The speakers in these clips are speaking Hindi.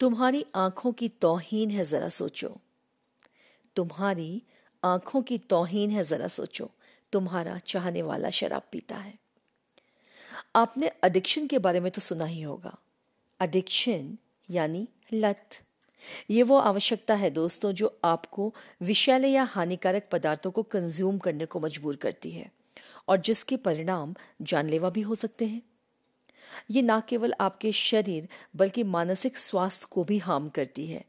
तुम्हारी आँखों की तोहीन है, जरा सोचो। तुम्हारी आँखों की तौहीन है, जरा सोचो। तुम्हारा चाहने वाला शराब पीता है। आपने एडिक्शन के बारे में तो सुना ही होगा। एडिक्शन यानी लत। ये वो आवश्यकता है दोस्तों, जो आपको विषैले या हानिकारक पदार्थों को कंज्यूम करने को मजबूर करती है और जिसके परिणाम जानलेवा भी हो सकते हैं। ये ना केवल आपके शरीर, बल्कि मानसिक स्वास्थ्य को भी हार्म करती है।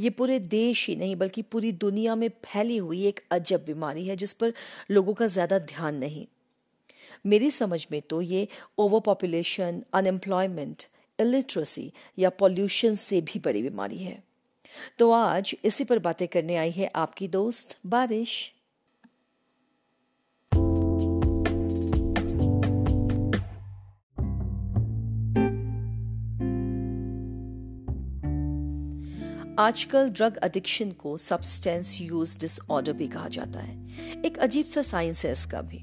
ये पूरे देश ही नहीं, बल्कि पूरी दुनिया में फैली हुई एक अजब बीमारी है, जिस पर लोगों का ज़्यादा ध्यान नहीं। मेरी समझ में तो ये ओवर पॉपुलेशन अनएम्प्लॉयमेंट इलिटरेसी या पॉल्यूशन से भी बड़ी बीमारी है। तो आज इसी पर बातें करने आई है आपकी दोस्त बारिश। आजकल ड्रग एडिक्शन को सब्सटेंस यूज़ डिसऑर्डर भी कहा जाता है। एक अजीब सा साइंस है इसका भी।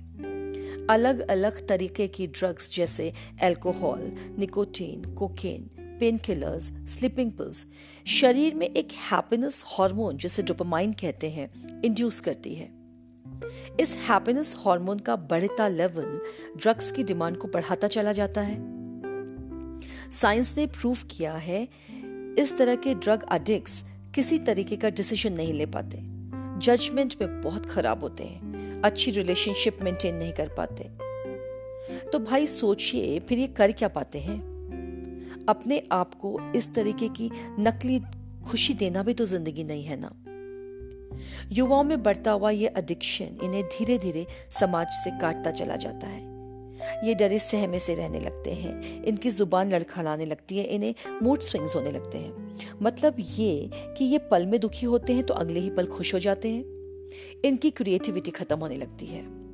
अलग अलग तरीके की ड्रग्स जैसे alcohol nicotine cocaine pain killers sleeping pills शरीर में एक हैप्पीनेस हार्मोन जिसे डोपामाइन कहते हैं इंड्यूस करती है। इस हैप्पीनेस हार्मोन का बढ़ता लेवल ड्रग्स की डिमांड को बढ़ाता चला जाता है। साइंस ने प्रूव किया है इस तरह के ड्रग अडिक्ट्स किसी तरीके का डिसीज़न नहीं ले पाते। जजमेंट में बहुत खराब होते हैं। अच्छी रिलेशनशिप मेंटेन नहीं कर पाते। तो भाई सोचिए, फिर ये कर क्या पाते हैं? अपने आप को इस तरीके की नकली खुशी देना भी तो ज़िंदगी नहीं है ना। युवाओं में बढ़ता हुआ ये एडिक्शन इन्हें धीरे धीरे समाज से काटता चला जाता है। ये डरे सहमे से रहने लगते हैं। इनकी ज़ुबान लड़खड़ाने लगती है, इन्हें मूड स्विंग्स होने लगते हैं। मतलब ये कि ये पल में दुखी होते हैं तो अगले ही पल खुश हो जाते हैं। इनकी क्रिएटिविटी खत्म होने लगती है।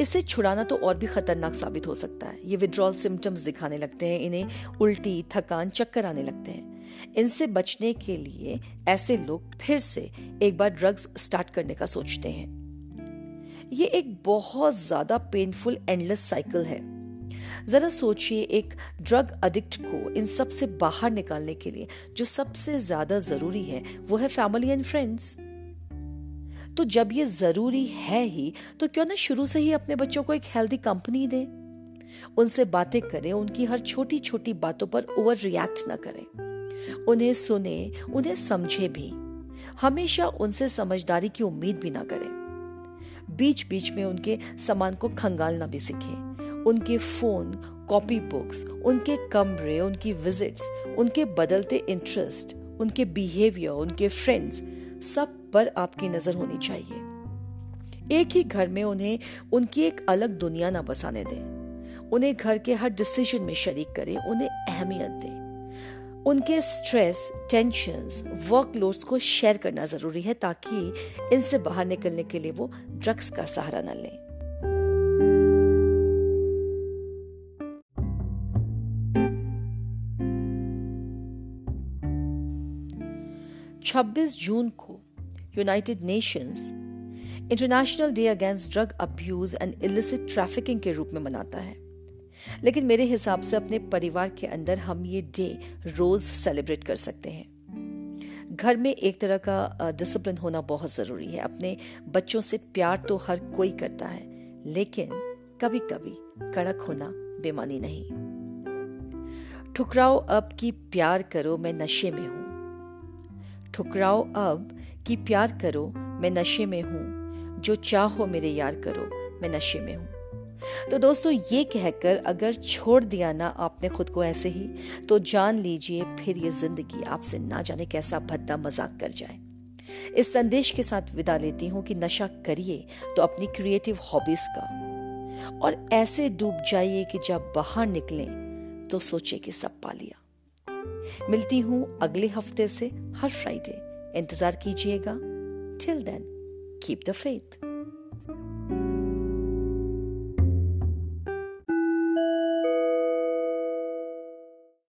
इसे छुड़ाना तो और भी खतरनाक साबित हो सकता है। ये विड्रॉल सिम्टम्स दिखाने लगते हैं, इन्हें उल्टी, थकान, चक्कर आने लगते हैं। इनसे बचने के लिए ऐसे लोग फिर से एक बार ड्रग्स स्टार्ट करने का सोचते हैं। ये एक बहुत ज़्यादा पेनफुल एंडलेस साइकिल है। जरा सोचिए एक ड्रग अडिक्ट को इन सबसे बाहर निकालने के लिए जो सबसे ज़्यादा ज़रूरी है, वो है फैमिली एंड फ्रेंड्स तो जब ये ज़रूरी है ही तो क्यों ना शुरू से ही अपने बच्चों को एक हेल्दी कंपनी दे? उनसे बातें करें, उनकी हर छोटी छोटी बातों पर ओवर रिएक्ट ना करें। उन्हें सुने, उन्हें समझे भी। हमेशा उनसे समझदारी की उम्मीद भी ना करें। बीच बीच में उनके सामान को खंगालना भी सीखे। उनके फ़ोन, कॉपी बुक्स, उनके कमरे, उनकी विजिट्स उनके बदलते इंटरेस्ट उनके बिहेवियर उनके फ्रेंड्स सब पर आपकी नज़र होनी चाहिए। एक ही घर में उन्हें, उनकी एक अलग दुनिया ना बसाने दें। उन्हें घर के हर डिसीज़न में शरीक करें, उन्हें अहमियत दें। उनके स्ट्रेस टेंशन वर्कलोड्स को शेयर करना ज़रूरी है ताकि इनसे बाहर निकलने के लिए वो ड्रग्स का सहारा न लें। छब्बीस जून को United Nations International Day against drug abuse and illicit trafficking के रूप में मनाता है। लेकिन मेरे हिसाब से अपने परिवार के अंदर हम ये डे रोज सेलिब्रेट कर सकते हैं। घर में एक तरह का डिसिप्लिन होना बहुत ज़रूरी है। अपने बच्चों से प्यार तो हर कोई करता है, लेकिन कभी कभी कड़क होना बेमानी नहीं। ठुकराओ अब कि प्यार करो, मैं नशे में हूँ। ठुकराओ अब कि प्यार करो, मैं नशे में हूँ। जो चाहो मेरे यार करो, मैं नशे में हूँ। तो दोस्तों, ये कहकर अगर छोड़ दिया ना आपने खुद को ऐसे ही तो जान लीजिए फिर ये ज़िंदगी आपसे ना जाने कैसा भद्दा मज़ाक कर जाए। इस संदेश के साथ विदा लेती हूँ कि नशा करिए तो अपनी क्रिएटिव हॉबीज का। और ऐसे डूब जाइए कि जब बाहर निकले तो सोचे कि सब पा लिया। मिलती हूँ अगले हफ़्ते से, हर फ्राइडे इंतज़ार कीजिएगा। Till then keep the faith